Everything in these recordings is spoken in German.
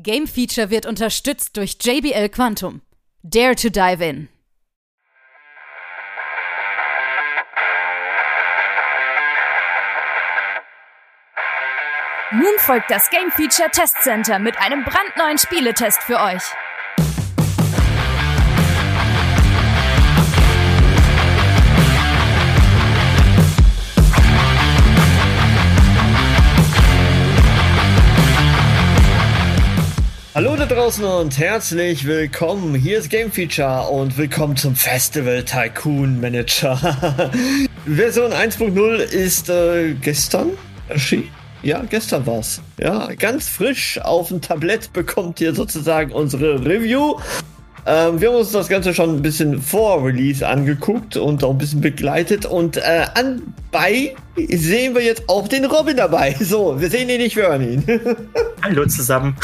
Game Feature wird unterstützt durch JBL Quantum. Dare to dive in. Nun folgt das Game Feature Test Center mit einem brandneuen Spieletest für euch. Hallo da draußen und herzlich willkommen. Hier ist Game Feature und willkommen zum Festival Tycoon Manager. Version 1.0 ist äh, gestern erschienen. Ja, gestern war's. Ja, ganz frisch auf dem Tablett bekommt ihr sozusagen unsere Review. Ähm, wir haben uns das Ganze schon ein bisschen vor Release angeguckt und auch ein bisschen begleitet. Und äh, anbei sehen wir jetzt auch den Robin dabei. So, wir sehen ihn nicht, wir hören ihn. Hallo zusammen.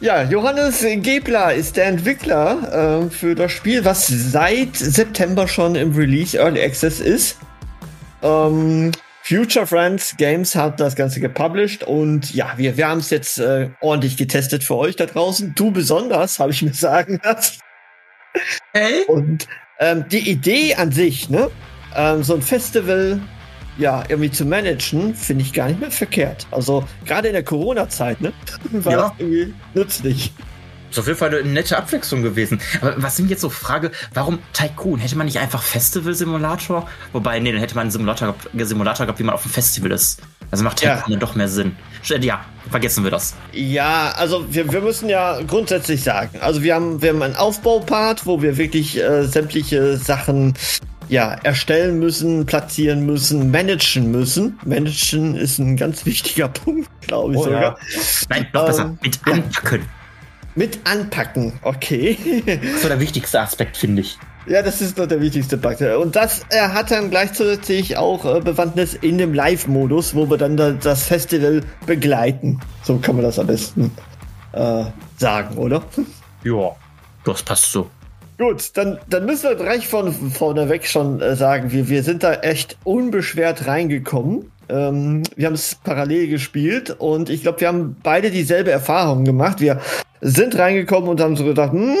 Ja, Johannes Gebler ist der Entwickler äh, für das Spiel, was seit September schon im Release Early Access ist. Ähm, Future Friends Games hat das Ganze gepublished und ja, wir, wir haben es jetzt äh, ordentlich getestet für euch da draußen. Du besonders, habe ich mir sagen lassen. Hey? Und ähm, die Idee an sich, ne, ähm, so ein Festival ja irgendwie zu managen, finde ich gar nicht mehr verkehrt. Also gerade in der Corona-Zeit, ne, war ja. das irgendwie nützlich. Ist auf jeden Fall eine nette Abwechslung gewesen. Aber was sind jetzt so Frage, warum Tycoon? Hätte man nicht einfach Festival-Simulator? Wobei, nee, dann hätte man einen Simulator, Simulator gehabt, wie man auf dem Festival ist. Also macht Tycoon ja. dann doch mehr Sinn. Ja, vergessen wir das. Ja, also wir, wir müssen ja grundsätzlich sagen, also wir haben, wir haben einen Aufbaupart, wo wir wirklich äh, sämtliche Sachen ja, erstellen müssen, platzieren müssen, managen müssen. Managen ist ein ganz wichtiger Punkt, glaube ich oh, sogar. Ja. Nein, noch besser, ähm, mit anpacken. Ja. Mit anpacken, okay. Das war der wichtigste Aspekt, finde ich. Ja, das ist doch der wichtigste Bug. Und das er hat dann gleichzeitig auch äh, Bewandtnis in dem Live-Modus, wo wir dann da, das Festival begleiten. So kann man das am besten äh, sagen, oder? Ja, das passt so. Gut, dann, dann müssen wir gleich von vorneweg schon äh, sagen, wir, wir sind da echt unbeschwert reingekommen. Ähm, wir haben es parallel gespielt und ich glaube, wir haben beide dieselbe Erfahrung gemacht. Wir sind reingekommen und haben so gedacht, hm,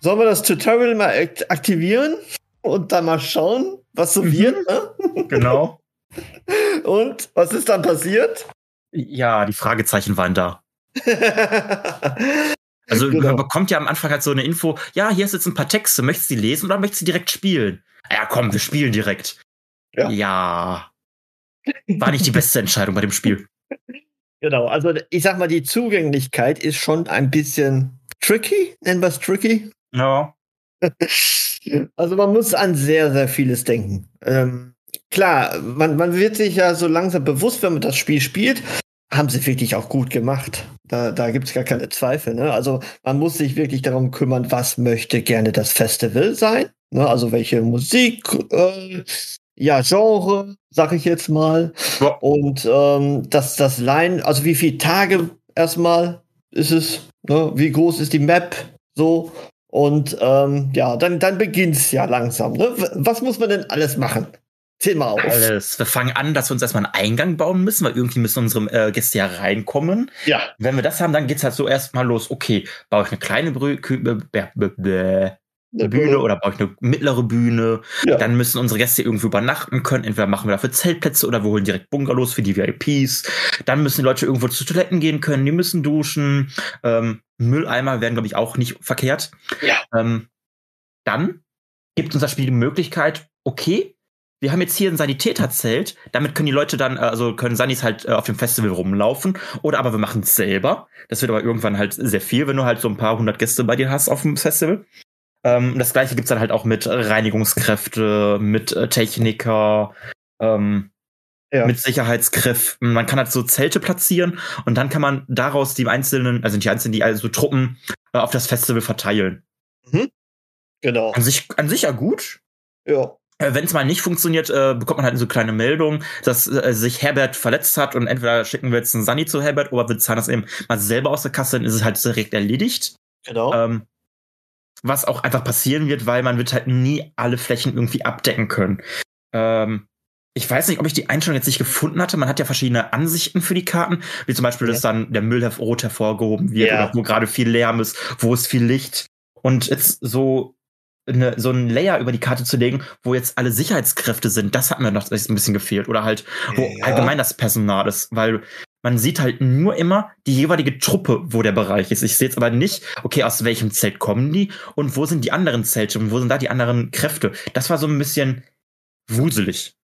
sollen wir das Tutorial mal aktivieren und dann mal schauen, was so mhm. wird? Ne? Genau. Und was ist dann passiert? Ja, die Fragezeichen waren da. also genau. man bekommt ja am Anfang halt so eine Info, ja, hier ist jetzt ein paar Texte, möchtest du die lesen oder möchtest du direkt spielen? Ja, komm, wir spielen direkt. Ja. ja. War nicht die beste Entscheidung bei dem Spiel. Genau, also ich sag mal, die Zugänglichkeit ist schon ein bisschen tricky, nennen wir es tricky. Ja. Also man muss an sehr, sehr vieles denken. Ähm, klar, man, man wird sich ja so langsam bewusst, wenn man das Spiel spielt, haben sie wirklich auch gut gemacht. Da, da gibt es gar keine Zweifel. Ne? Also man muss sich wirklich darum kümmern, was möchte gerne das Festival sein. Ne? Also welche Musik äh, ja, Genre, sag ich jetzt mal. Ja. Und ähm, das, das Line, also wie viele Tage erstmal ist es, ne? wie groß ist die Map, so. Und ähm, ja, dann, dann beginnt's ja langsam. Ne? Was muss man denn alles machen? Zähl mal auf. Alles. Wir fangen an, dass wir uns erstmal einen Eingang bauen müssen, weil irgendwie müssen unsere äh, Gäste ja reinkommen. Ja. Wenn wir das haben, dann geht's halt so erstmal los. Okay, baue ich eine kleine Brü eine Bühne oder brauche ich eine mittlere Bühne. Ja. Dann müssen unsere Gäste irgendwie übernachten können. Entweder machen wir dafür Zeltplätze oder wir holen direkt Bungalows für die VIPs. Dann müssen die Leute irgendwo zu Toiletten gehen können, die müssen duschen. Ähm, Mülleimer werden, glaube ich, auch nicht verkehrt. Ja. Ähm, dann gibt uns das Spiel die Möglichkeit, okay, wir haben jetzt hier ein Sanitäterzelt, damit können die Leute dann, äh, also können Sanis halt äh, auf dem Festival rumlaufen, oder aber wir machen es selber. Das wird aber irgendwann halt sehr viel, wenn du halt so ein paar hundert Gäste bei dir hast auf dem Festival. Ähm, das gleiche gibt's dann halt auch mit Reinigungskräfte, mit äh, Techniker, ähm, ja. mit Sicherheitskräften. Man kann halt so Zelte platzieren und dann kann man daraus die einzelnen, also die einzelnen, die also Truppen äh, auf das Festival verteilen. Mhm. Genau. An sich, an sich ja gut. Ja. Äh, Wenn es mal nicht funktioniert, äh, bekommt man halt so kleine Meldung, dass äh, sich Herbert verletzt hat und entweder schicken wir jetzt einen Sunny zu Herbert oder wir zahlen das eben mal selber aus der Kasse, dann ist es halt direkt erledigt. Genau. Ähm, was auch einfach passieren wird, weil man wird halt nie alle Flächen irgendwie abdecken können. Ähm, ich weiß nicht, ob ich die Einstellung jetzt nicht gefunden hatte. Man hat ja verschiedene Ansichten für die Karten, wie zum Beispiel, dass dann der Müll rot hervorgehoben wird Ja. oder wo gerade viel Lärm ist, wo ist viel Licht. Und jetzt so eine, so ein Layer über die Karte zu legen, wo jetzt alle Sicherheitskräfte sind, das hat mir noch ein bisschen gefehlt. Oder halt, wo Ja. allgemein das Personal ist, weil man sieht halt nur immer die jeweilige Truppe, wo der Bereich ist. Ich sehe jetzt aber nicht, okay, aus welchem Zelt kommen die und wo sind die anderen Zelte und wo sind da die anderen Kräfte. Das war so ein bisschen wuselig.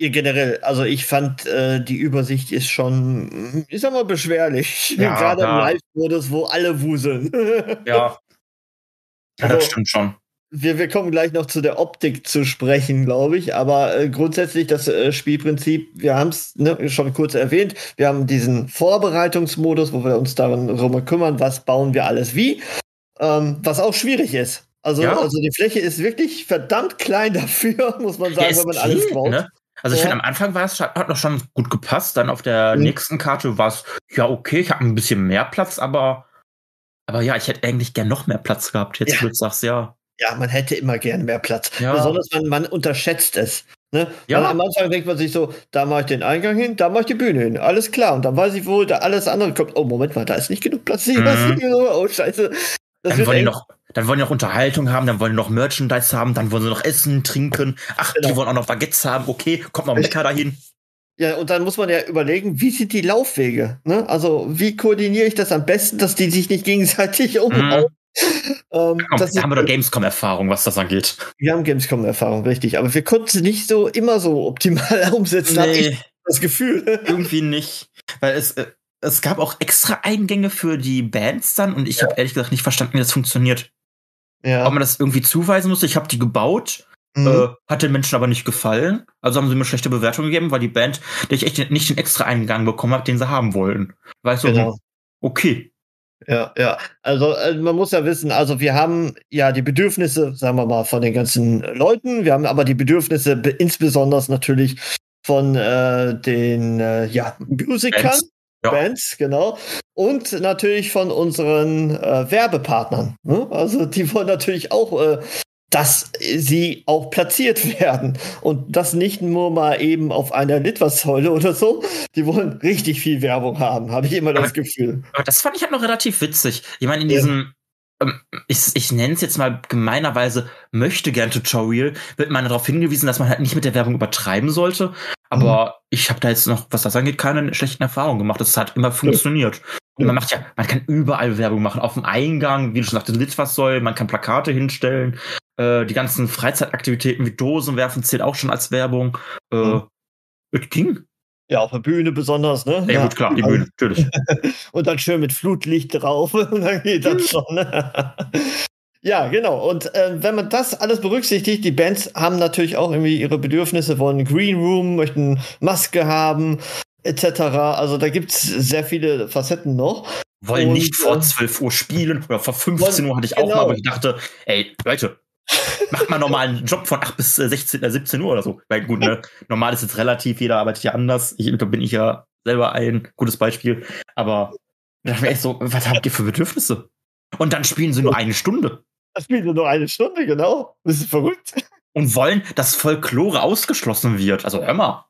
Ja, generell, also ich fand, äh, die Übersicht ist schon, ich sag mal, beschwerlich. Ja, Gerade im ja. Live-Modus, wo alle wuseln. Ja. Ja, Also- das stimmt schon. Wir, wir kommen gleich noch zu der Optik zu sprechen, glaube ich. Aber äh, grundsätzlich das äh, Spielprinzip, wir haben es ne, schon kurz erwähnt. Wir haben diesen Vorbereitungsmodus, wo wir uns darum kümmern, was bauen wir alles wie. Ähm, was auch schwierig ist. Also, Ja. also die Fläche ist wirklich verdammt klein dafür, muss man sagen, wenn man alles geht, baut. ne? Also ich Ja. finde, am Anfang war es hat noch schon gut gepasst. Dann auf der Mhm. nächsten Karte war es, ja, okay, ich habe ein bisschen mehr Platz, aber, aber ja, ich hätte eigentlich gern noch mehr Platz gehabt. Jetzt, Ja. wo du sagst, ja. Ja, man hätte immer gern mehr Platz. Ja. Besonders man, man unterschätzt es. Ne? Ja. Am Anfang denkt man sich so, da mache ich den Eingang hin, da mache ich die Bühne hin. Alles klar. Und dann weiß ich, wo da alles andere kommt. Oh, Moment mal, da ist nicht genug Platz. Mhm. Oh, scheiße. Das Dann wollen, die noch, dann wollen die noch Unterhaltung haben, dann wollen die noch Merchandise haben, dann wollen sie noch essen, trinken. Ach, Genau. die wollen auch noch Baguettes haben. Okay, kommt noch ein Bäcker dahin. Ja, und dann muss man ja überlegen, wie sind die Laufwege? Ne? Also, wie koordiniere ich das am besten, dass die sich nicht gegenseitig umhauen? Ähm, Komm, das da ist, haben wir doch Gamescom-Erfahrung, was das angeht. wir haben Gamescom-Erfahrung, richtig. Aber wir konnten sie nicht so immer so optimal umsetzen, habe ich das Gefühl. irgendwie nicht. Weil es, äh, es gab auch extra Eingänge für die Bands dann und ich habe ehrlich gesagt nicht verstanden, wie das funktioniert. Ja. Ob man das irgendwie zuweisen musste. Ich habe die gebaut, Mhm. äh, hat den Menschen aber nicht gefallen. Also haben sie mir schlechte Bewertung gegeben, weil die Band, der ich echt nicht den extra Eingang bekommen habe, den sie haben wollen. Weißt du, genau. okay. Ja, ja. Also äh, man muss ja wissen, also wir haben ja die Bedürfnisse, sagen wir mal, von den ganzen Leuten. Wir haben aber die Bedürfnisse be- insbesondere natürlich von äh, den äh, ja, Musikern, Bands. Ja. Bands, genau. Und natürlich von unseren äh, Werbepartnern. Ne? Also die wollen natürlich auch, äh, dass sie auch platziert werden. Und das nicht nur mal eben auf einer Litfaßsäule oder so. Die wollen richtig viel Werbung haben, habe ich immer das Aber- Gefühl. Aber das fand ich halt noch relativ witzig. Ich meine, in Ja. diesem, ähm, ich, ich nenne es jetzt mal gemeinerweise möchte gern Tutorial, wird man darauf hingewiesen, dass man halt nicht mit der Werbung übertreiben sollte. Aber ich habe da jetzt noch, was das angeht, keine schlechten Erfahrungen gemacht. Das hat immer funktioniert. Und man macht ja, man kann überall Werbung machen. Auf dem Eingang, wie du schon sagtest, Litfaßsäulen, man kann Plakate hinstellen. Äh, die ganzen Freizeitaktivitäten wie Dosen werfen zählt auch schon als Werbung. Äh, Mhm. Es ging. Ja, auf der Bühne besonders, ne? Ja, gut, klar, die Bühne, natürlich. Und dann schön mit Flutlicht drauf und dann geht das schon. Ne? ja, genau. Und äh, wenn man das alles berücksichtigt, die Bands haben natürlich auch irgendwie ihre Bedürfnisse, wollen Green Room, möchten Maske haben, etc. Also da gibt's sehr viele Facetten noch. wollen Und, nicht vor äh, 12 Uhr spielen oder vor 15 Uhr hatte ich auch genau. mal, wo ich dachte, ey, Leute, macht mal normal einen Job von 8 bis äh, 16, äh, 17 Uhr oder so. Weil gut, ne, normal ist jetzt relativ, jeder arbeitet ja anders. Ich, da bin ich ja selber ein gutes Beispiel. Aber da dachte ich echt so, was habt ihr für Bedürfnisse? Und dann spielen sie nur eine Stunde Das spielt nur eine Stunde, genau. Das ist verrückt. und wollen, dass Folklore ausgeschlossen wird. Also hör mal.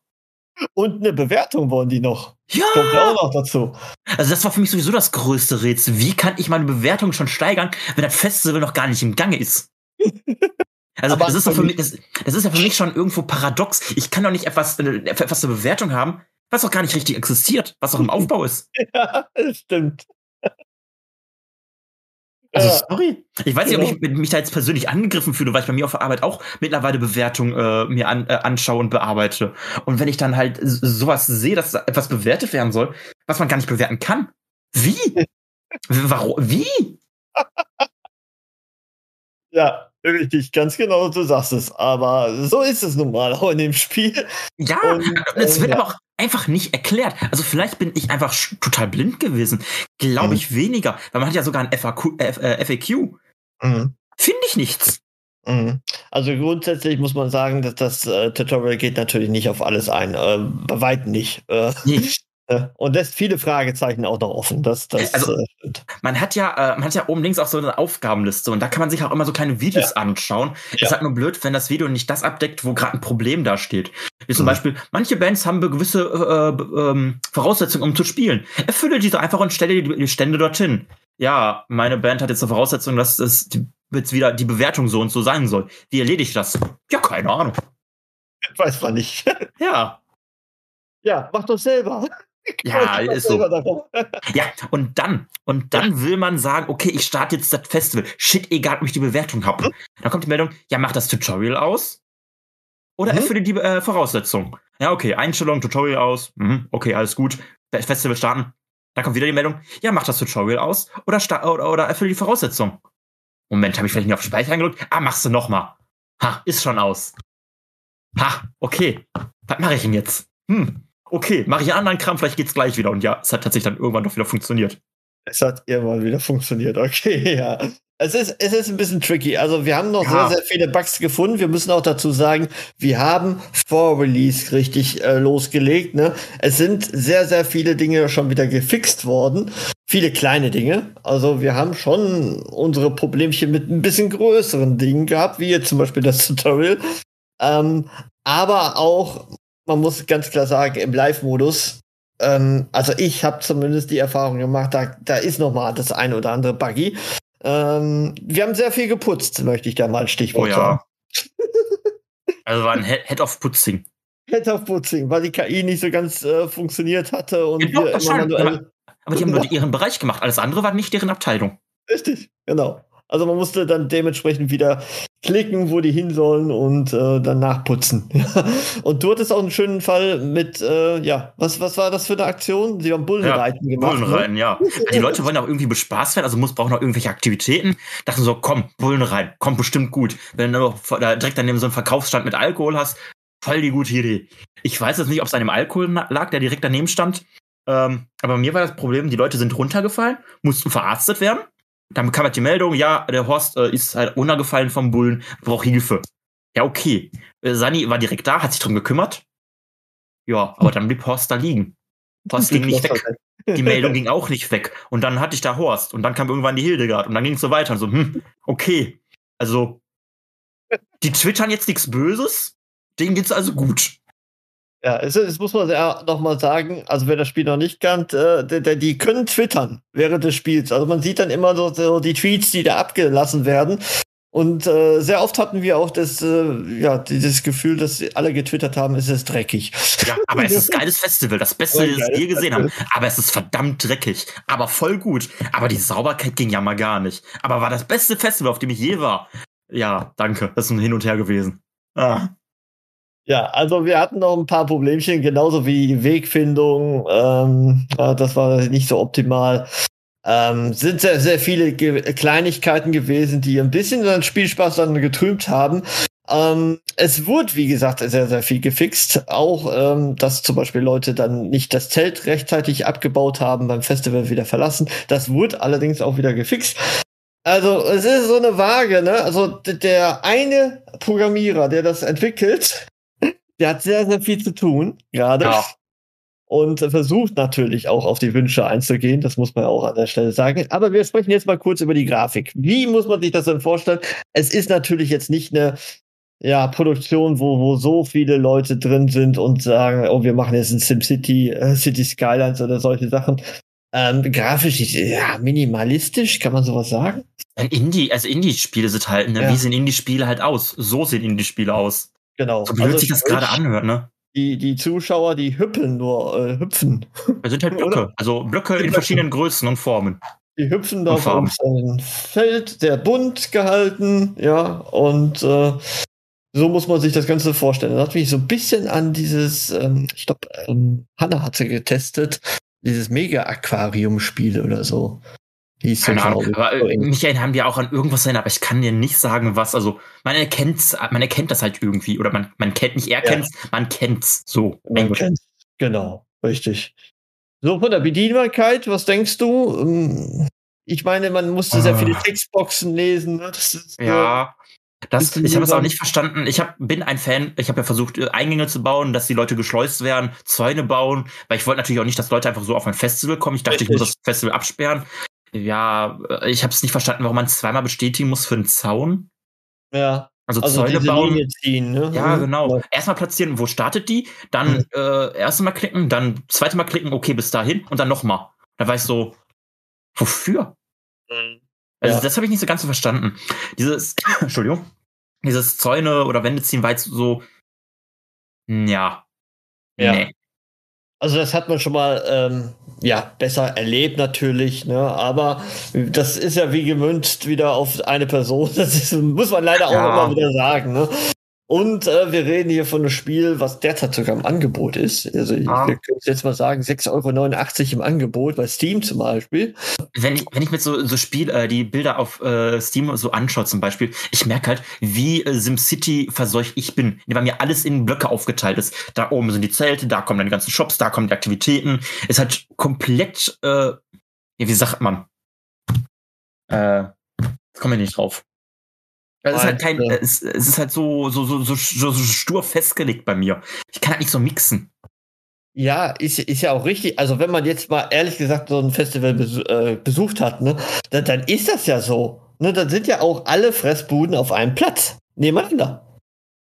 Und eine Bewertung wollen die noch. Kommt ja Ja! auch noch dazu. Also das war für mich sowieso das größte Rätsel. Wie kann ich meine Bewertung schon steigern, wenn das Festival noch gar nicht im Gange ist? Also Aber das ist doch für mich, das, das ist ja für mich schon irgendwo paradox. Ich kann doch nicht etwas, äh, etwas eine Bewertung haben, was auch gar nicht richtig existiert, was auch im Aufbau ist. Ja, das stimmt. Also sorry. Ich weiß nicht, ob ich mich da jetzt persönlich angegriffen fühle, weil ich bei mir auf der Arbeit auch mittlerweile Bewertungen äh, mir an, äh, anschaue und bearbeite. Und wenn ich dann halt sowas sehe, dass da etwas bewertet werden soll, was man gar nicht bewerten kann. Wie? Warum? Wie? Ja, richtig, ganz genau, du sagst es. Aber so ist es nun mal auch in dem Spiel. Ja, Und, es äh, wird ja. aber auch einfach nicht erklärt. Also vielleicht bin ich einfach total blind gewesen. Glaube Mhm. ich weniger. Weil man hat ja sogar ein FAQ. Äh, äh, FAQ. Mhm. Finde ich nichts. Mhm. Also grundsätzlich muss man sagen, dass das äh, Tutorial geht natürlich nicht auf alles ein. Äh, bei weitem nicht. Äh, Nee. Ja, Und lässt viele Fragezeichen auch noch offen. Das, das, Also- äh. Man hat ja, äh, man hat ja oben links auch so eine Aufgabenliste und da kann man sich auch immer so kleine Videos anschauen. Ja. Ist halt nur blöd, wenn das Video nicht das abdeckt, wo gerade ein Problem da steht. Wie zum Mhm. Beispiel, manche Bands haben gewisse äh, äh, ähm, Voraussetzungen, um zu spielen. Erfülle diese einfach und stelle die, die Stände dorthin. Ja, meine Band hat jetzt eine Voraussetzung, dass es die, jetzt wieder die Bewertung so und so sein soll. Wie erledige ich das? Ja, keine Ahnung. Weiß man nicht. Ja, ja, mach doch selber. Ja, ist so. Ja, und dann, und dann will man sagen, okay, ich starte jetzt das Festival. Shit, egal, ob ich die Bewertung habe. Dann kommt die Meldung, ja, mach das Tutorial aus. Oder Mhm. erfülle die äh, Voraussetzung. Ja, okay, Einstellung, Tutorial aus. Mhm, okay, alles gut. Fe- Festival starten. Dann kommt wieder die Meldung, ja, mach das Tutorial aus oder, oder, oder erfülle die Voraussetzung. Moment, habe ich vielleicht nicht auf Speichern gedrückt? Ah, machst du noch mal. Ha, ist schon aus. Ha, okay. Was mache ich denn jetzt? Hm, okay, mache ich einen anderen Kram, vielleicht geht's gleich wieder. Und ja, es hat tatsächlich dann irgendwann doch wieder funktioniert. Es hat irgendwann wieder funktioniert. Okay, ja. Es ist, es ist ein bisschen tricky. Also wir haben noch Ja. sehr, sehr viele Bugs gefunden. Wir müssen auch dazu sagen, wir haben vor Release richtig äh, losgelegt. Ne? Es sind sehr, sehr viele Dinge schon wieder gefixt worden. Viele kleine Dinge. Also wir haben schon unsere Problemchen mit ein bisschen größeren Dingen gehabt, wie jetzt zum Beispiel das Tutorial. Ähm, aber auch, man muss ganz klar sagen, im Live-Modus ähm, also ich habe zumindest die Erfahrung gemacht, da, da ist noch mal das eine oder andere Buggy. Ähm, wir haben sehr viel geputzt, möchte ich da mal ein Stichwort Oh sagen. ja. Also war ein Head of Putzing. Head of Putzing, weil die KI nicht so ganz äh, funktioniert hatte und Ja, doch, wir immer manuell. Aber die haben nur ihren Bereich gemacht. Alles andere war nicht deren Abteilung. Richtig, genau. Also man musste dann dementsprechend wieder klicken, wo die hin sollen und äh, dann nachputzen. und du hattest auch einen schönen Fall mit, äh, ja, was, was war das für eine Aktion? Sie haben Bullenreiten gemacht. ne? Bullen rein, ja. Die Leute wollen auch irgendwie bespaßt werden, also muss brauchen auch irgendwelche Aktivitäten. Dachten so, komm, Bullen rein, kommt bestimmt gut. Wenn du noch vor- da direkt daneben so einen Verkaufsstand mit Alkohol hast, voll die gute Idee. Ich weiß jetzt nicht, ob es an dem Alkohol lag, der direkt daneben stand. Ähm, aber mir war das Problem, die Leute sind runtergefallen, mussten verarztet werden. Dann kam halt die Meldung, ja, der Horst äh, ist halt runtergefallen vom Bullen, braucht Hilfe. Ja, okay. Äh, Sani war direkt da, hat sich drum gekümmert. Ja, aber dann blieb Horst da liegen. Horst ging nicht weg. Die Meldung ging auch nicht weg. Und dann hatte ich da Horst. Und dann kam irgendwann die Hildegard. Und dann ging es so weiter. Und so, hm, okay. Also, die twittern jetzt nichts Böses. Denen geht's also gut. Ja, es, es muss man ja noch mal sagen, also wer das Spiel noch nicht kennt, äh, die, die- können twittern während des Spiels. Also man sieht dann immer so, so die Tweets, die da abgelassen werden. Und äh, sehr oft hatten wir auch das, äh, ja, dieses Gefühl, dass alle getwittert haben, es ist dreckig. Ja, aber es ist ein geiles Festival. Das Beste, das wir gesehen haben. Aber es ist verdammt dreckig. Aber voll gut. Aber die Sauberkeit ging ja mal gar nicht. Aber war das beste Festival, auf dem ich je war. Ja, danke. Das ist ein Hin und Her gewesen. Ah. Ja, also wir hatten noch ein paar Problemchen, genauso wie Wegfindung. Ähm, äh, das war nicht so optimal. Ähm, sind sehr, sehr viele Ge Kleinigkeiten gewesen, die ein bisschen den Spielspaß dann getrübt haben. Ähm, es wurde, wie gesagt, sehr, sehr viel gefixt. Auch, ähm, dass zum Beispiel Leute dann nicht das Zelt rechtzeitig abgebaut haben, beim Festival wieder verlassen. Das wurde allerdings auch wieder gefixt. Also, es ist so eine Waage, ne? Also, der eine Programmierer, der das entwickelt, der hat sehr, sehr viel zu tun, gerade. Ja. Und versucht natürlich auch auf die Wünsche einzugehen. Das muss man auch an der Stelle sagen. Aber wir sprechen jetzt mal kurz über die Grafik. Wie muss man sich das denn vorstellen? Es ist natürlich jetzt nicht eine ja, Produktion, wo, wo so viele Leute drin sind und sagen, oh, wir machen jetzt ein SimCity, äh, City Skylines oder solche Sachen. Ähm, grafisch ist ja minimalistisch, kann man sowas sagen? Indie, also Indie-Spiele sind halt, ne? Ja. Wie sehen Indie-Spiele halt aus? So sehen Indie-Spiele aus. Genau. So blöd sich das gerade anhört, ne? Die, die Zuschauer, die hüppeln nur, äh, hüpfen. Das sind halt Blöcke. Also Blöcke in Blöcke. verschiedenen Größen und Formen. Die hüpfen da auf einem Feld, sehr bunt gehalten, ja, und äh, so muss man sich das Ganze vorstellen. Das hat mich so ein bisschen an dieses, ähm, ich glaube, ähm, Hanna hatte getestet, dieses Mega-Aquarium-Spiel oder so. Hieß Keine Ahnung. Aber So mich erinnern wir auch an irgendwas erinnern, aber ich kann dir nicht sagen, was. Also man erkennt's, man erkennt das halt irgendwie. Oder man, man kennt nicht erkennt's, man kennt's. So. Man kennt's. Genau, richtig. So, von der Bedienbarkeit, was denkst du? Ähm, Ich meine, man musste sehr Ah. viele Textboxen lesen. Ne? Das ist, Ja. Das, ich habe es auch nicht verstanden. Ich hab, bin ein Fan. Ich habe ja versucht, äh, Eingänge zu bauen, dass die Leute geschleust werden, Zäune bauen, weil ich wollte natürlich auch nicht, dass Leute einfach so auf ein Festival kommen. Ich dachte, ich muss Richtig. das Festival absperren. Ja, äh, ich habe es nicht verstanden, warum man zweimal bestätigen muss für einen Zaun. Ja, Also, also Zäune bauen. Ziehen, ne? Ja, Mhm. genau. Erstmal platzieren, wo startet die, dann Mhm. äh, erste Mal klicken, dann zweite Mal klicken, okay, bis dahin und dann nochmal. Da war ich so, wofür? Also Ja. das habe ich nicht so ganz so verstanden. Dieses, Entschuldigung, dieses Zäune oder Wände ziehen war jetzt so, ja, Ja. nee. Also das hat man schon mal ähm, ja besser erlebt natürlich, ne? Aber das ist ja wie gemünzt wieder auf eine Person. Das ist, muss man leider auch Ja. immer wieder sagen, ne? Und äh, wir reden hier von einem Spiel, was derzeit sogar im Angebot ist. Also ich Ah. wir können jetzt mal sagen, 6,89 Euro im Angebot, bei Steam zum Beispiel. Wenn ich, wenn ich mir so, so Spiel, äh, die Bilder auf äh, Steam so anschaue zum Beispiel, ich merke halt, wie äh, SimCity verseucht ich bin, weil mir alles in Blöcke aufgeteilt ist. Da oben sind die Zelte, da kommen dann die ganzen Shops, da kommen die Aktivitäten. Ist halt komplett, äh, ja, wie sagt man? Äh, kommen wir nicht drauf. Es ist halt kein, Ja. es, es ist halt so, so, so, so, so, so stur festgelegt bei mir. Ich kann halt nicht so mixen. Ja, ist, ist ja auch richtig. Also wenn man jetzt mal ehrlich gesagt so ein Festival besu äh, besucht hat, ne, dann, dann ist das ja so. Ne, dann sind ja auch alle Fressbuden auf einem Platz nebeneinander.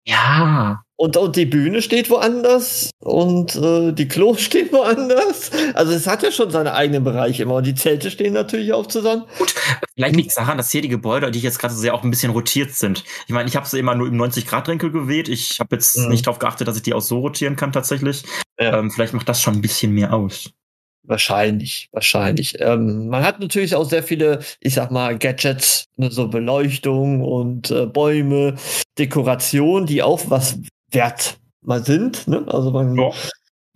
Ja. Und, und die Bühne steht woanders und äh, die Klos stehen woanders. Also es hat ja schon seine eigenen Bereiche immer. Und die Zelte stehen natürlich auch zusammen. Gut, vielleicht liegt es daran, dass hier die Gebäude, die ich jetzt gerade sehe, auch ein bisschen rotiert sind. Ich meine, ich habe sie immer nur im 90-Grad-Winkel gewählt. Ich habe jetzt Mhm. nicht darauf geachtet, dass ich die auch so rotieren kann tatsächlich. Ja. Ähm, vielleicht macht das schon ein bisschen mehr aus. Wahrscheinlich, wahrscheinlich. Ähm, man hat natürlich auch sehr viele, ich sag mal, Gadgets, ne, so Beleuchtung und äh, Bäume, Dekoration, die auch was wert mal sind. Ne? Also man Ja.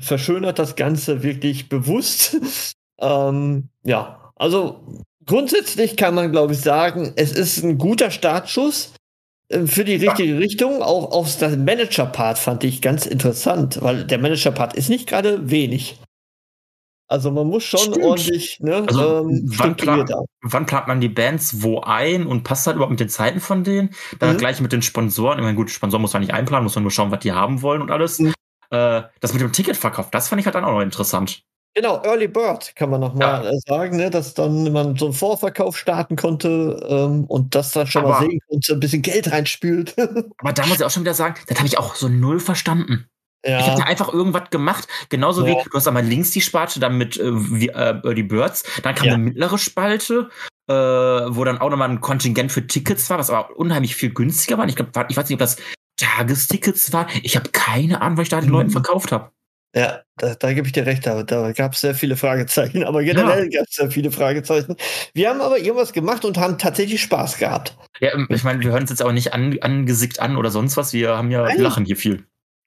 verschönert das Ganze wirklich bewusst. ähm, ja, also grundsätzlich kann man, glaube ich, sagen, es ist ein guter Startschuss äh, für die richtige Richtung. Auch aus dem Manager-Part fand ich ganz interessant, weil der Manager-Part ist nicht gerade wenig. Also man muss schon Stimmt. ordentlich ne, Also, ähm, wann strukturiert plan- haben. Wann plant man die Bands wo ein und passt halt überhaupt mit den Zeiten von denen? Dann Mhm. gleich mit den Sponsoren. Ich meine, gut, Sponsoren muss man nicht einplanen, muss man nur schauen, was die haben wollen und alles. Mhm. Äh, das mit dem Ticketverkauf, das fand ich halt dann auch noch interessant. Genau, Early Bird kann man noch mal äh, sagen, ne, dass dann man so einen Vorverkauf starten konnte ähm, und das dann schon mal Aber- sehen konnte, ein bisschen Geld reinspült. Aber da muss ich auch schon wieder sagen, das habe ich auch so null verstanden. Ich habe ja, da einfach irgendwas gemacht, genauso wie Ja. du hast einmal links die Spalte, dann mit äh, wie, äh, die Birds, dann kam Ja. eine mittlere Spalte, äh, wo dann auch nochmal ein Kontingent für Tickets war, was aber unheimlich viel günstiger war. Ich glaube, ich weiß nicht, ob das Tagestickets war. Ich habe keine Ahnung, was ich da den Mhm. Leuten verkauft habe. ja da, da gebe ich dir recht, da, da gab es sehr viele Fragezeichen, aber generell gab es sehr viele Fragezeichen. Wir haben aber irgendwas gemacht und haben tatsächlich Spaß gehabt. Ja, ähm, ich meine, wir hören uns jetzt auch nicht an, angesickt an oder sonst was. Wir haben ja, Nein. lachen hier viel.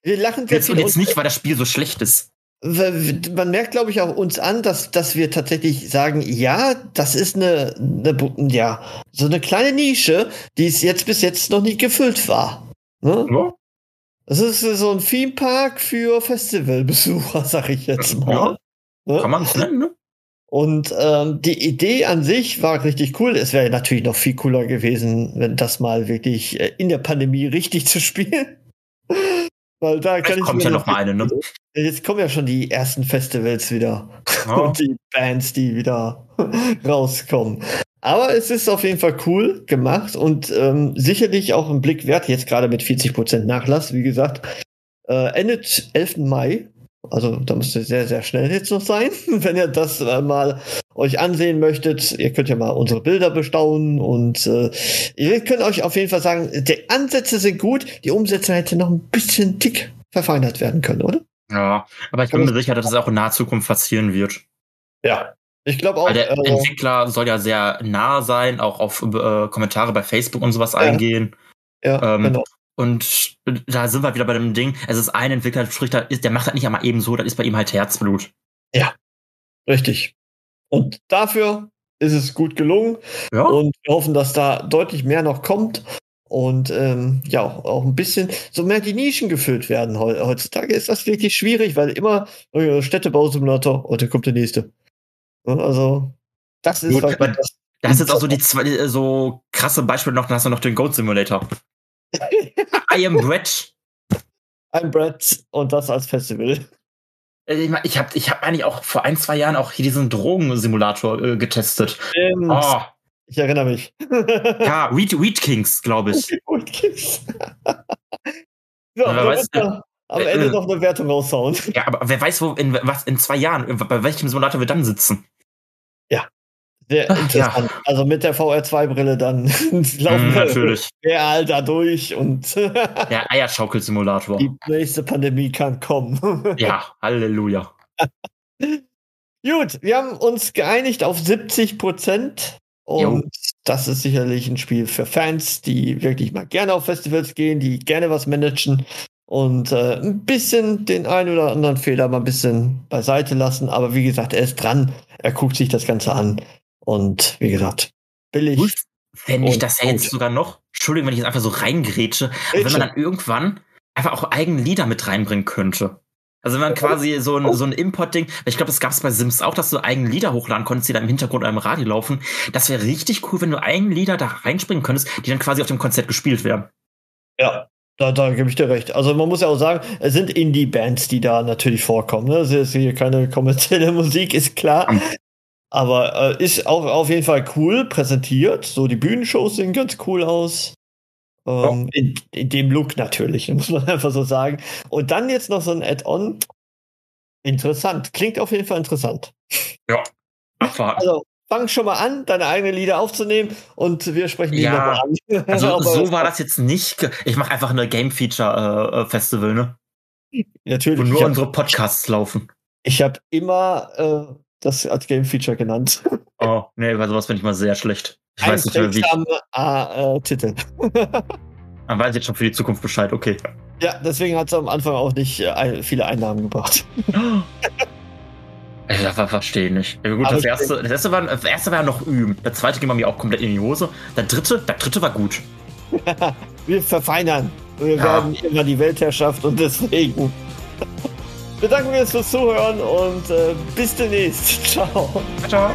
Wir lachen sehr und jetzt nicht, weil das Spiel so schlecht ist. Man merkt, glaube ich, auch uns an, dass, dass wir tatsächlich sagen, ja, das ist eine, eine, ja, so eine kleine Nische, die es jetzt bis jetzt noch nicht gefüllt war. Ne? Ja. Das ist so ein Themepark für Festivalbesucher, sag ich jetzt mal. Ne? Kann man es nennen, ne? Und ähm, die Idee an sich war richtig cool. Es wäre natürlich noch viel cooler gewesen, wenn das mal wirklich äh, in der Pandemie richtig zu spielen. Weil da kann Vielleicht ich kommt ja noch mal eine, ne? Jetzt kommen ja schon die ersten Festivals wieder Ja. und die Bands, die wieder rauskommen. Aber es ist auf jeden Fall cool gemacht und ähm, sicherlich auch ein Blick wert, jetzt gerade mit 40% Nachlass, wie gesagt. Äh, endet 11. Mai. Also da müsst ihr sehr, sehr schnell jetzt noch sein, wenn ihr das äh, mal euch ansehen möchtet. Ihr könnt ja mal unsere Bilder bestaunen und äh, ihr könnt euch auf jeden Fall sagen, die Ansätze sind gut, die Umsetzung hätte noch ein bisschen tick verfeinert werden können, oder? Ja, aber ich bin mir sicher, dass es auch in naher Zukunft passieren wird. Ja. Ich glaube auch. Weil der äh, Entwickler soll ja sehr nah sein, auch auf äh, Kommentare bei Facebook und sowas Ja. eingehen. ja, ähm, genau. Und da sind wir wieder bei dem Ding. Es ist ein Entwickler, spricht da, der macht das nicht einmal eben so, das ist bei ihm halt Herzblut. Richtig. Und dafür ist es gut gelungen. Ja. Und wir hoffen, dass da deutlich mehr noch kommt. Und ähm, ja, auch, ein bisschen so mehr die Nischen gefüllt werden. Heu- Heutzutage ist das wirklich schwierig, weil immer Städtebausimulator, und dann kommt der nächste. Ja, Also, das ist Gut, halt das. Da hast jetzt auch so die zwei, äh, so krasse Beispiele noch, dann hast du noch den Goat Simulator. I am Brett. I'm Brett und das als Festival. Äh, Ich, mein, ich habe ich hab eigentlich auch vor ein, zwei Jahren auch hier diesen Drogensimulator äh, getestet. Stimmt. Oh, Ich erinnere mich. ja, Weed, Weed Kings, glaube ich. Gut, Kids. so, Aber müssen noch am äh, Ende äh, noch eine Wertung raushauen. Ja, aber wer weiß, wo, in, was in zwei Jahren, bei welchem Simulator wir dann sitzen. Sehr Ach, interessant. Also mit der VR2-Brille dann laufen Mm, natürlich. wir Alter durch und Der Eierschaukel-Simulator. die nächste Pandemie kann kommen. Ja, Halleluja. Gut, wir haben uns geeinigt auf 70 Prozent. Und Jo. das ist sicherlich ein Spiel für Fans, die wirklich mal gerne auf Festivals gehen, die gerne was managen und äh, ein bisschen den einen oder anderen Fehler mal ein bisschen beiseite lassen. Aber wie gesagt, er ist dran, er guckt sich das Ganze an. Und wie gesagt, billig. Gut, fände ich das ja jetzt sogar noch. Entschuldigung, wenn ich jetzt einfach so reingrätsche. Aber wenn man dann irgendwann einfach auch eigene Lieder mit reinbringen könnte. Also wenn man quasi so ein, so ein Import-Ding, ich glaube, das gab es bei Sims auch, dass du eigene Lieder hochladen konntest, die dann im Hintergrund einem Radio laufen. Das wäre richtig cool, wenn du eigene Lieder da reinspringen könntest, die dann quasi auf dem Konzert gespielt werden. Ja, da, da gebe ich dir recht. Also man muss ja auch sagen, es sind Indie-Bands, die da natürlich vorkommen. Ne? Es ist hier keine kommerzielle Musik, ist klar. Aber äh, ist auch auf jeden Fall cool präsentiert. So die Bühnenshows sehen ganz cool aus. Ähm, in, in dem Look natürlich, muss man einfach so sagen. Und dann jetzt noch so ein Add-on. Interessant. Klingt auf jeden Fall interessant. Abfahren. Also fang schon mal an, deine eigenen Lieder aufzunehmen und wir sprechen die Ja. nochmal an. Also so war das jetzt nicht. Ich mache einfach eine Game Feature äh, Festival, ne? Natürlich. Wo nur hab- unsere Podcasts laufen. Ich habe immer äh, das als Game Feature genannt. Oh, nee, bei sowas bin ich mal sehr schlecht. Ich Ein weiß nicht mehr, wie. seltsamer äh, Titel. Man weiß jetzt schon für die Zukunft Bescheid, okay. Ja, deswegen hat es am Anfang auch nicht äh, viele Einnahmen gebracht. Ich ver- verstehe nicht. Gut, das erste, das erste war, das erste war ja noch üben. Der zweite ging bei mir auch komplett in die Hose. Der dritte, der dritte war gut. Wir verfeinern. Wir Ja. werden immer die Weltherrschaft und deswegen bedanken wir uns fürs Zuhören und äh, bis demnächst. Ciao. Ciao.